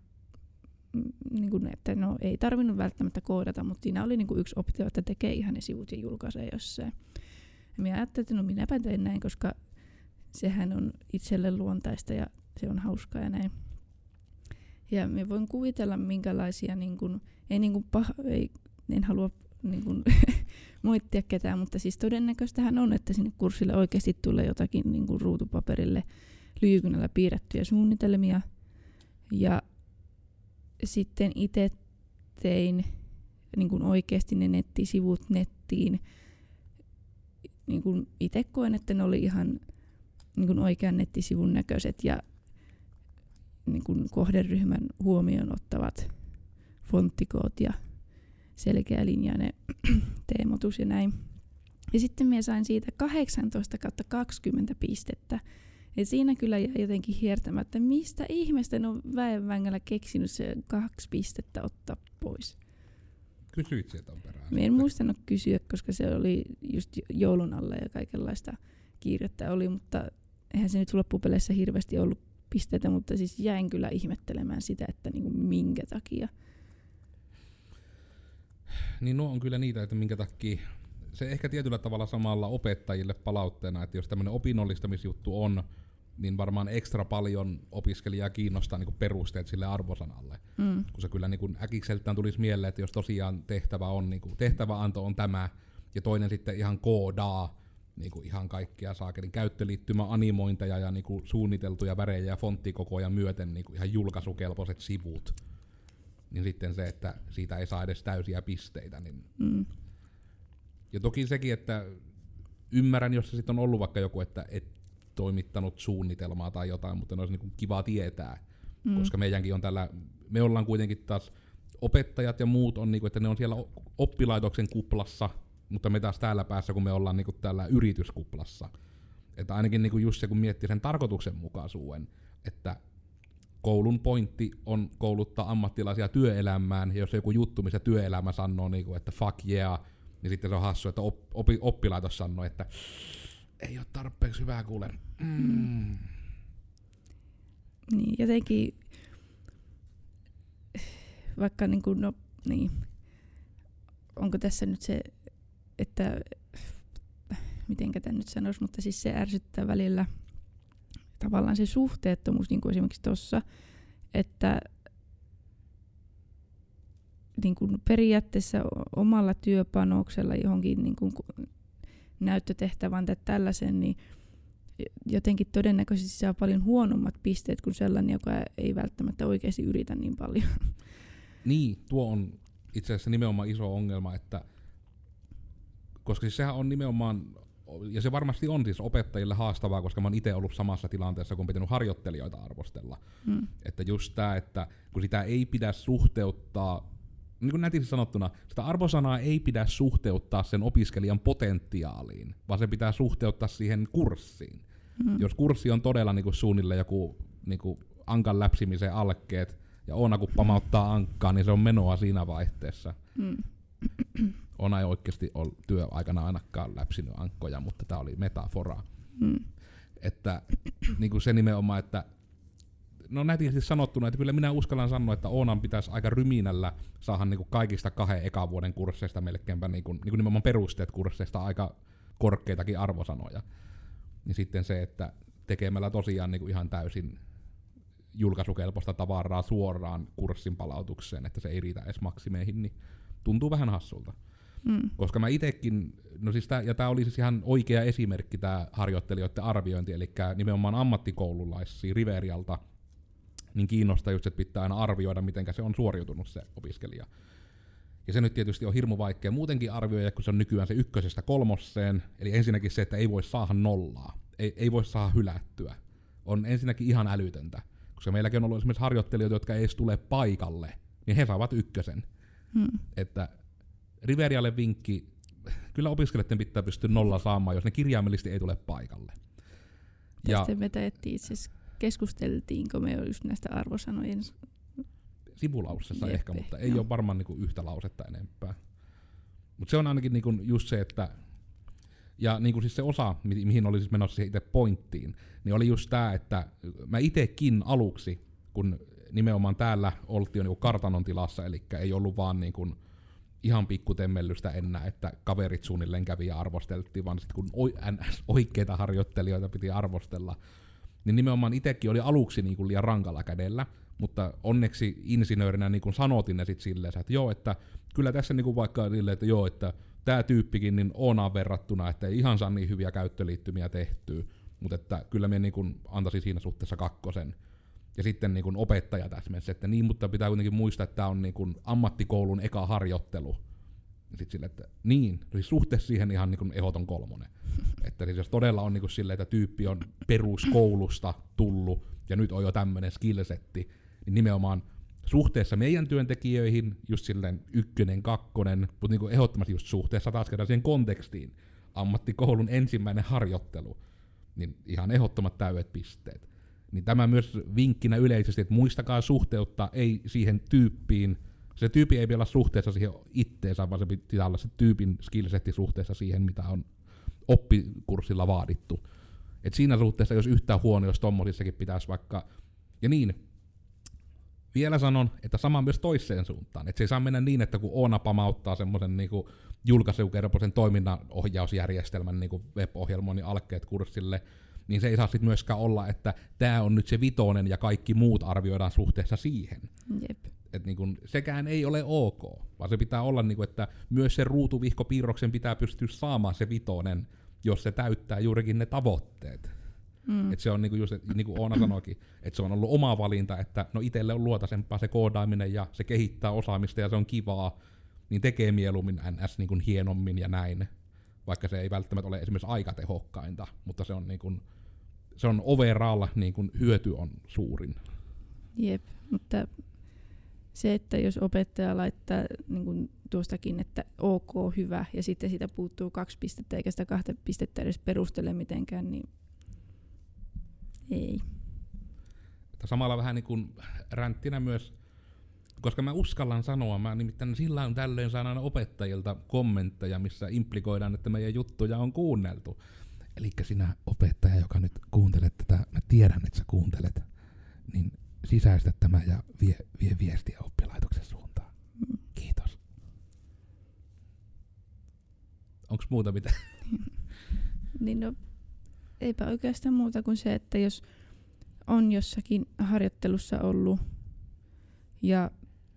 niin kuin, että no, ei tarvinnut välttämättä koodata, mutta siinä oli niin kuin yksi optio, että tekee ihan ne sivut ja julkaisee jossain. Ja minä ajattelin, että no minäpä teen näin, koska sehän on itselle luontaista ja se on hauskaa ja näin. Ja me voin kuvitella, minkälaisia, niin kuin, ei, niin kuin pah, ei, en halua niin kuin, (laughs) moittia ketään, mutta siis todennäköistähän on, että sinne kurssille oikeasti tulee jotakin niin kuin ruutupaperille lyijykynällä piirrettyjä suunnitelmia. Ja sitten itse tein niin oikeasti ne nettisivut nettiin. Niin itse koen, että ne oli ihan niin oikean nettisivun näköiset ja niin kohderyhmän huomioon ottavat fonttikoot ja selkeä linjainen (clears throat) teemotus ja näin. Ja sitten minä sain siitä 18 kautta 20 pistettä. Ja siinä kyllä jäi jotenkin hiertämättä, mistä ihmeestä ne on väenvängällä keksinyt se kaksi pistettä ottaa pois. Kysyit sieltä perään. Minä en muistanut kysyä, koska se oli just joulun alle ja kaikenlaista kiirettä oli, mutta eihän se nyt loppupeleissä hirveästi ollut pisteitä, mutta siis jäin kyllä ihmettelemään sitä, että niinku minkä takia – niin nuo on kyllä niitä, että minkä takia se ehkä tietyllä tavalla samalla opettajille palautteena, että jos tämmöinen opinnollistamisjuttu on, niin varmaan ekstra paljon opiskelijaa kiinnostaa niin perusteet sille arvosanalle. Mm. Kun se kyllä niin äkikseltään tulisi mieleen, että jos tosiaan tehtävä on, niin kuin, tehtäväanto on tämä, ja toinen sitten ihan koodaa niin kuin ihan kaikkia saakelin käyttöliittymä animointeja ja niin kuin suunniteltuja värejä ja fonttikokoja myöten niin kuin ihan julkaisukelpoiset sivut niin sitten se, että siitä ei saa edes täysiä pisteitä. Niin... Mm. Ja toki sekin, että ymmärrän, jos se sitten on ollut vaikka joku, että et toimittanut suunnitelmaa tai jotain, mutta ne olisi niin kiva tietää, mm. koska meidänkin on tällä, me ollaan kuitenkin taas, opettajat ja muut on, niin kuin, että ne on siellä oppilaitoksen kuplassa, mutta me taas täällä päässä, kun me ollaan niin kuin täällä yrityskuplassa. Että ainakin niin kuin just se, kun miettii sen tarkoituksenmukaisuuden, että koulun pointti on kouluttaa ammattilaisia työelämään, ja jos joku juttu, missä työelämä sanoo, niin kuin, että fuck yeah, niin sitten se on hassu, että oppi, oppilaitos sanoo, että ei ole tarpeeksi hyvää kuule. Mm. Niin, jotenkin, vaikka niin kuin, no, niin, onko tässä nyt se, että miten tämän nyt sanoisi, mutta siis se ärsyttää välillä – tavallaan se suhteettomuus, niin kuin esimerkiksi tuossa, että niin kuin periaatteessa omalla työpanoksella johonkin niin kuin näyttötehtävään tai tällaisen, niin jotenkin todennäköisesti saa paljon huonommat pisteet kuin sellainen, joka ei välttämättä oikeasti yritä niin paljon. Niin, tuo on itse asiassa nimenomaan iso ongelma, että koska siis sehän on nimenomaan ja se varmasti on siis opettajille haastavaa, koska mä oon itse ollut samassa tilanteessa, kun pitänyt harjoittelijoita arvostella. Mm. Että just tämä, että kun sitä ei pidä suhteuttaa, niin kuin nätisti sanottuna, sitä arvosanaa ei pidä suhteuttaa sen opiskelijan potentiaaliin, vaan se pitää suhteuttaa siihen kurssiin. Mm. Jos kurssi on todella niin kuin suunnille joku niin kuin ankan läpsimisen alkeet, ja Oona kun pamauttaa ankkaa, niin se on menoa siinä vaihteessa. Mm on ei oikeasti ollut työaikana ainakaan läpsinyt ankkoja, mutta tämä oli metafora. Hmm. Että niin kuin se nimenomaan, että no nätisti sanottuna, että kyllä minä uskallan sanoa, että Oonan pitäisi aika ryminällä saada niin kuin kaikista kahden ekan vuoden kursseista melkeinpä niin kuin, niin kuin nimenomaan perusteet kursseista aika korkeitakin arvosanoja. Niin sitten se, että tekemällä tosiaan niin kuin ihan täysin julkaisukelpoista tavaraa suoraan kurssin palautukseen, että se ei riitä edes maksimeihin, niin tuntuu vähän hassulta. Mm. Koska mä itekin, no siis tää, ja tämä oli siis ihan oikea esimerkki tämä harjoittelijoiden arviointi, eli nimenomaan ammattikoululaisia Riverialta, niin kiinnostaa just, että pitää aina arvioida, miten se on suoriutunut se opiskelija. Ja se nyt tietysti on hirmu vaikea muutenkin arvioida, kun se on nykyään se ykkösestä kolmosseen, eli ensinnäkin se, että ei voi saada nollaa, ei, ei voi saada hylättyä, on ensinnäkin ihan älytöntä. Koska meilläkin on ollut esimerkiksi harjoittelijoita, jotka ei edes tule paikalle, niin he saavat ykkösen. Hmm. Että Riverialle vinkki, kyllä opiskelijoiden pitää pystyä nolla saamaan, jos ne kirjaimellisesti ei tule paikalle. Tästä ja, me taettiin itse keskusteltiinko me just näistä arvosanojen sivulaussessa Jeppe, ehkä, mutta ei joo. ole varmaan niinku yhtä lausetta enempää. Mutta se on ainakin niinku just se, että ja niinku siis se osa, mi- mihin oli siis menossa itse pointtiin, niin oli just tämä, että mä itekin aluksi, kun nimenomaan täällä oltiin jo niinku kartanon tilassa, eli ei ollut vaan niinku ihan pikkutemmellystä enää, että kaverit suunnilleen kävi ja arvosteltiin, vaan sitten kun oikeita harjoittelijoita piti arvostella, niin nimenomaan itsekin oli aluksi niin kuin liian rankalla kädellä, mutta onneksi insinöörinä niin kuin sanotin ne sitten silleen, että joo, että kyllä tässä niin kuin vaikka silleen, että joo, että tämä tyyppikin niin Oonaan verrattuna, että ei ihan saa niin hyviä käyttöliittymiä tehtyä, mutta että kyllä me niin kuin antaisin siinä suhteessa kakkosen. Ja sitten niin kuin opettaja täsmässä, että niin, mutta pitää kuitenkin muistaa, että tämä on niin kuin ammattikoulun eka harjoittelu. Sitten sille, että niin, no siis suhteessa siihen ihan niin kuin ehdoton kolmonen. (laughs) että siis jos todella on niin silleen, että tyyppi on peruskoulusta tullut ja nyt on jo tämmöinen skillsetti, niin nimenomaan suhteessa meidän työntekijöihin, just silleen ykkönen, kakkonen, mutta niin ehdottomasti just suhteessa taas kerran siihen kontekstiin, ammattikoulun ensimmäinen harjoittelu, niin ihan ehdottomat täydet pisteet. Niin tämä myös vinkkinä yleisesti, että muistakaa suhteuttaa ei siihen tyyppiin, se tyyppi ei olla suhteessa siihen itteensä, vaan se pitää olla se tyypin skillsetti suhteessa siihen, mitä on oppikurssilla vaadittu. Et siinä suhteessa, jos yhtään huono, jos tommosissakin pitäisi vaikka, ja niin, vielä sanon, että sama myös toiseen suuntaan. Että se ei saa mennä niin, että kun Oona pamauttaa semmoisen niin julkaisukerpoisen toiminnanohjausjärjestelmän niin web-ohjelmoinnin alkeet kurssille, niin se ei saa sitten myöskään olla, että tämä on nyt se vitonen ja kaikki muut arvioidaan suhteessa siihen. Jep. Et niin kun, sekään ei ole ok, vaan se pitää olla, niin kun, että myös se ruutuvihkopiirroksen pitää pystyä saamaan se vitonen, jos se täyttää juurikin ne tavoitteet. Mm. Et se on niinku just, niin kuin Oona sanoikin, että se on ollut oma valinta, että no itselle on luotaisempaa se koodaaminen ja se kehittää osaamista ja se on kivaa, niin tekee mieluummin NS niin kuin hienommin ja näin, vaikka se ei välttämättä ole esimerkiksi aikatehokkainta, mutta se on, niin kuin, se on overall niin kuin hyöty on suurin. Jep, mutta se, että jos opettaja laittaa niin kuin tuostakin, että ok, hyvä, ja sitten siitä puuttuu kaksi pistettä, eikä sitä kahta pistettä edes perustele mitenkään, niin ei. Samalla vähän niin kuin ränttinä myös, koska mä uskallan sanoa, mä nimittäin sillä on tällöin saan aina opettajilta kommentteja, missä implikoidaan, että meidän juttuja on kuunneltu. Eli sinä opettaja, joka nyt kuuntelet tätä, mä tiedän, että sä kuuntelet, niin sisäistä tämä ja vie, vie viestiä oppilaitoksen suuntaan. Kiitos. Onko muuta mitä? (laughs) (laughs) niin no, eipä oikeastaan muuta kuin se, että jos on jossakin harjoittelussa ollut ja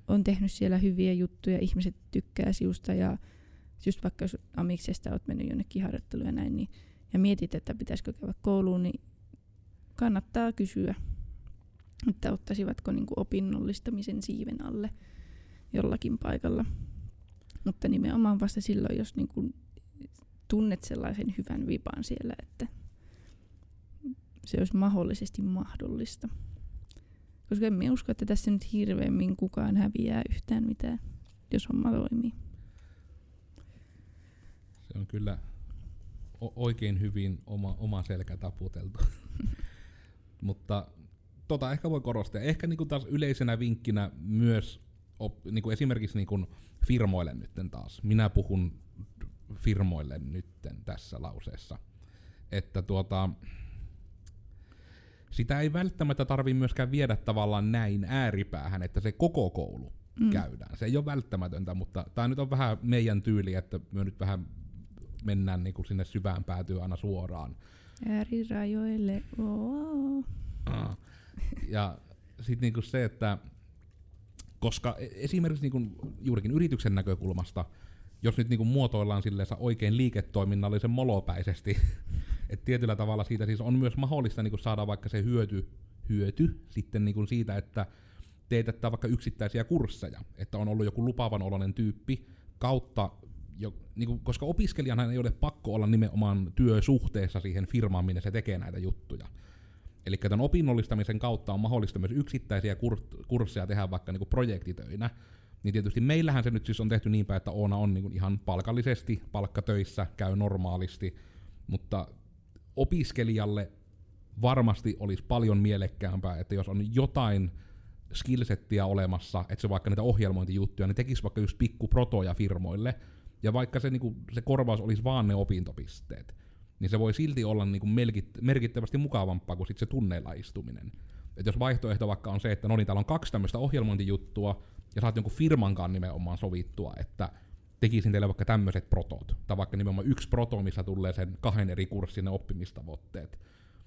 on tehnyt siellä hyviä juttuja, ihmiset tykkää siusta ja just vaikka jos amiksesta olet mennyt jonnekin harjoitteluun ja näin, niin, ja mietit, että pitäisikö käydä kouluun, niin kannattaa kysyä, että ottaisivatko niin kuin opinnollistamisen siiven alle jollakin paikalla. Mutta nimenomaan vasta silloin, jos niin kuin tunnet sellaisen hyvän vipan siellä, että se olisi mahdollisesti mahdollista. Koska en usko, että tässä nyt hirveämmin kukaan häviää yhtään mitään, jos homma toimii. Se on kyllä o- oikein hyvin oma, oma selkä taputeltu. (laughs) Mutta tota ehkä voi korostaa. Ehkä niinku taas yleisenä vinkkinä myös op, niinku esimerkiksi niinku firmoille nytten taas. Minä puhun firmoille nytten tässä lauseessa. Että tuota, sitä ei välttämättä tarvi myöskään viedä tavallaan näin ääripäähän, että se koko koulu mm. käydään. Se ei ole välttämätöntä, mutta tämä nyt on vähän meidän tyyli, että me nyt vähän mennään niin kuin sinne syvään päätyy aina suoraan. Äärirajoille. Oh. Ah. Ja sitten niin se, että koska e- esimerkiksi niin kuin juurikin yrityksen näkökulmasta, jos nyt niin kuin muotoillaan oikein liiketoiminnallisen molopäisesti, (laughs) että tietyllä tavalla siitä siis on myös mahdollista niin kuin saada vaikka se hyöty, hyöty sitten niin kuin siitä, että teetättää vaikka yksittäisiä kursseja, että on ollut joku lupavan oloinen tyyppi kautta, jo, niin kuin, koska opiskelijanhan ei ole pakko olla nimenomaan työsuhteessa siihen firmaan, minne se tekee näitä juttuja. Eli tämän opinnollistamisen kautta on mahdollista myös yksittäisiä kursseja tehdä vaikka niin kuin projektitöinä. Niin tietysti meillähän se nyt siis on tehty niin päin, että Oona on niin ihan palkallisesti, palkkatöissä, käy normaalisti, mutta opiskelijalle varmasti olisi paljon mielekkäämpää, että jos on jotain skillsettiä olemassa, että se vaikka niitä ohjelmointijuttuja, niin tekisi vaikka just pikku protoja firmoille, ja vaikka se, niin kuin, se korvaus olisi vaan ne opintopisteet, niin se voi silti olla niin kuin merkittävästi mukavampaa kuin sit se tunneilla istuminen. Et jos vaihtoehto vaikka on se, että no niin, täällä on kaksi tämmöistä ohjelmointijuttua, ja saat jonkun firmankaan nimenomaan sovittua, että tekisin teille vaikka tämmöiset protot, tai vaikka nimenomaan yksi proto, missä tulee sen kahden eri kurssin oppimistavoitteet,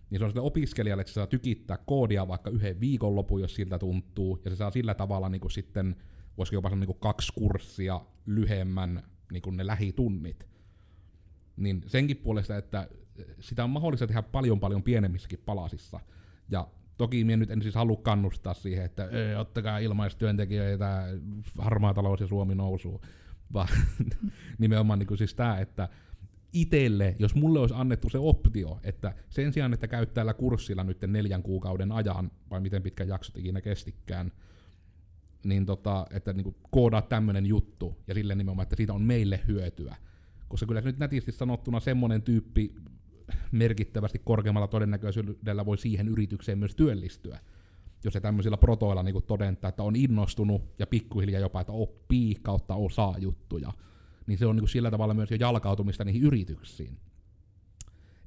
niin se on sille opiskelijalle, että se saa tykittää koodia vaikka yhden viikonlopun, jos siltä tuntuu, ja se saa sillä tavalla niin kuin sitten, voisiko jopa sanoa niin kuin kaksi kurssia lyhemmän niin kuin ne lähitunnit. Niin senkin puolesta, että sitä on mahdollista tehdä paljon paljon pienemmissäkin palasissa. Ja toki minä nyt en siis halua kannustaa siihen, että ottakaa ilmaistyöntekijöitä, harmaa talous ja Suomi nousuu, (laughs) vaan nimenomaan niin kuin siis tämä, että itelle, jos mulle olisi annettu se optio, että sen sijaan, että käyt täällä kurssilla nyt neljän kuukauden ajan, vai miten pitkä jaksot ikinä kestikään, niin tota, että niin koodaa tämmöinen juttu, ja sille nimenomaan, että siitä on meille hyötyä. Koska kyllä nyt nätisti sanottuna semmoinen tyyppi merkittävästi korkeammalla todennäköisyydellä voi siihen yritykseen myös työllistyä. Jos se tämmöisillä protoilla niin todentaa, että on innostunut ja pikkuhiljaa jopa, että oppii kautta osaa juttuja niin se on niin sillä tavalla myös jo jalkautumista niihin yrityksiin.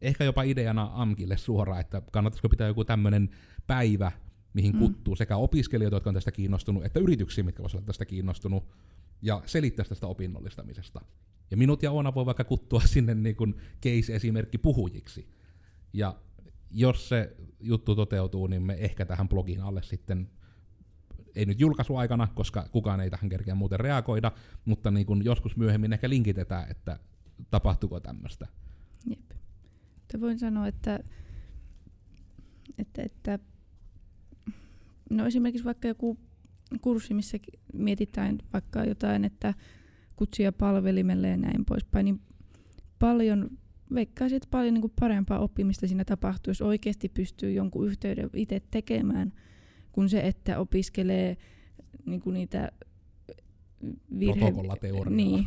Ehkä jopa ideana AMKille suoraan, että kannattaisiko pitää joku tämmöinen päivä, mihin mm. kuttuu sekä opiskelijoita, jotka on tästä kiinnostunut, että yrityksiä, mitkä voisivat olla tästä kiinnostunut, ja selittää tästä opinnollistamisesta. Ja minut ja Oona voi vaikka kuttua sinne niin kuin case-esimerkki puhujiksi. Ja jos se juttu toteutuu, niin me ehkä tähän blogin alle sitten ei nyt julkaisuaikana, koska kukaan ei tähän kerkeä muuten reagoida, mutta niin kun joskus myöhemmin ehkä linkitetään, että tapahtuuko tämmöistä. Jep. Mutta voin sanoa, että, että, että no esimerkiksi vaikka joku kurssi, missä mietitään vaikka jotain, että kutsia palvelimelle ja näin poispäin, niin paljon, veikkaisin, että paljon niin kuin parempaa oppimista siinä tapahtuu, jos oikeasti pystyy jonkun yhteyden itse tekemään – kuin se, että opiskelee niin kuin niitä virhe... Niin,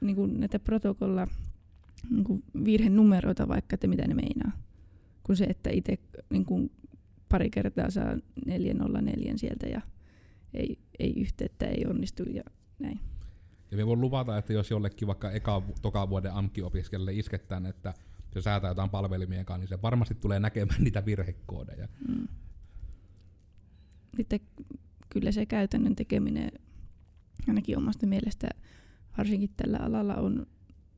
niin kuin näitä protokolla niin kuin virhenumeroita vaikka, että mitä ne meinaa. Kun se, että itse niin kuin pari kertaa saa 404 sieltä ja ei, ei yhteyttä, ei onnistu ja näin. Ja me voin luvata, että jos jollekin vaikka eka, toka vuoden AMKI-opiskelijalle isketään, että se säätää jotain palvelimien kanssa, niin se varmasti tulee näkemään niitä virhekoodeja. Mm sitten kyllä se käytännön tekeminen ainakin omasta mielestä varsinkin tällä alalla on,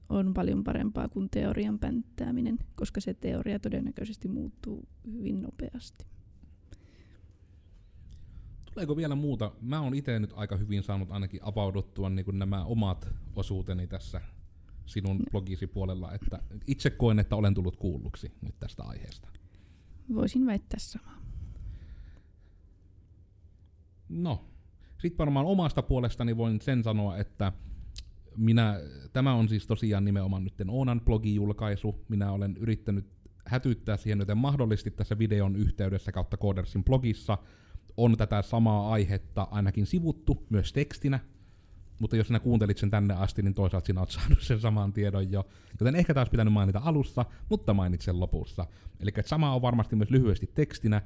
on paljon parempaa kuin teorian pänttääminen, koska se teoria todennäköisesti muuttuu hyvin nopeasti. Tuleeko vielä muuta? Mä oon itse nyt aika hyvin saanut ainakin avauduttua niin kuin nämä omat osuuteni tässä sinun blogisi puolella, että itse koen, että olen tullut kuulluksi nyt tästä aiheesta. Voisin väittää samaa. No, sitten varmaan omasta puolestani voin sen sanoa, että minä, tämä on siis tosiaan nimenomaan nyt Oonan blogijulkaisu. Minä olen yrittänyt hätyttää siihen, joten mahdollisesti tässä videon yhteydessä kautta Codersin blogissa on tätä samaa aihetta ainakin sivuttu myös tekstinä, mutta jos sinä kuuntelit sen tänne asti, niin toisaalta sinä olet saanut sen saman tiedon jo. Joten ehkä taas pitänyt mainita alussa, mutta mainitsen lopussa. Eli sama on varmasti myös lyhyesti tekstinä,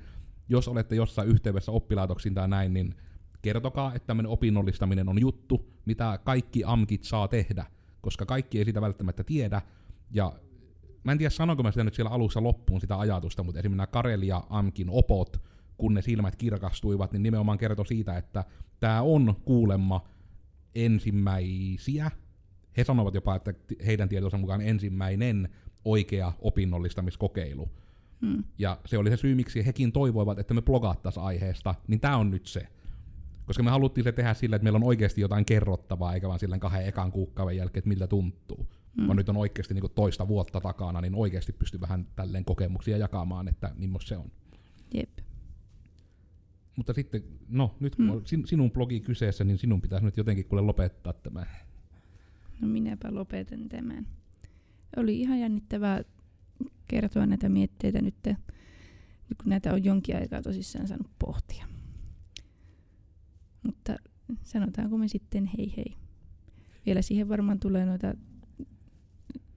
jos olette jossain yhteydessä oppilaitoksiin tai näin, niin kertokaa, että tämmöinen opinnollistaminen on juttu, mitä kaikki AMKit saa tehdä, koska kaikki ei sitä välttämättä tiedä. Ja mä en tiedä, sanonko mä sitä nyt siellä alussa loppuun sitä ajatusta, mutta esimerkiksi nämä Karelia AMKin opot, kun ne silmät kirkastuivat, niin nimenomaan kertoi siitä, että tämä on kuulemma ensimmäisiä, he sanovat jopa, että heidän tietonsa mukaan ensimmäinen oikea opinnollistamiskokeilu, Hmm. Ja se oli se syy, miksi hekin toivoivat, että me blogattaisiin aiheesta, niin tämä on nyt se. Koska me haluttiin se tehdä sillä, että meillä on oikeasti jotain kerrottavaa, eikä vaan silleen kahden ekan kuukauden jälkeen, että miltä tuntuu. Hmm. Vaan nyt on oikeasti niin toista vuotta takana, niin oikeasti pystyy vähän tälleen kokemuksia jakamaan, että millaista se on. Mutta sitten, no nyt kun hmm. on sinun blogi kyseessä, niin sinun pitäisi nyt jotenkin kuule lopettaa tämä. No minäpä lopetan tämän. Oli ihan jännittävää kertoa näitä mietteitä nyt kun näitä on jonkin aikaa tosissaan saanut pohtia. Mutta sanotaanko me sitten hei hei. Vielä siihen varmaan tulee noita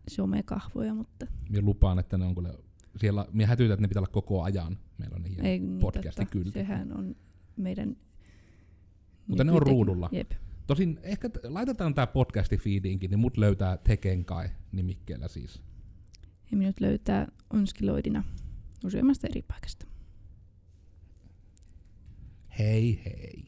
somekahvoja, mutta... Minä lupaan, että ne on kyllä... Siellä, minä hätytän, että ne pitää olla koko ajan. Meillä on niin Ei, niin podcasti totta. kyllä. Sehän on meidän... Mutta ne on ruudulla. Jep. Tosin ehkä t- laitetaan tämä podcasti feediinkin, niin mut löytää Tekenkai nimikkeellä siis. Ja minut löytää onskiloidina useammasta eri paikasta. Hei hei.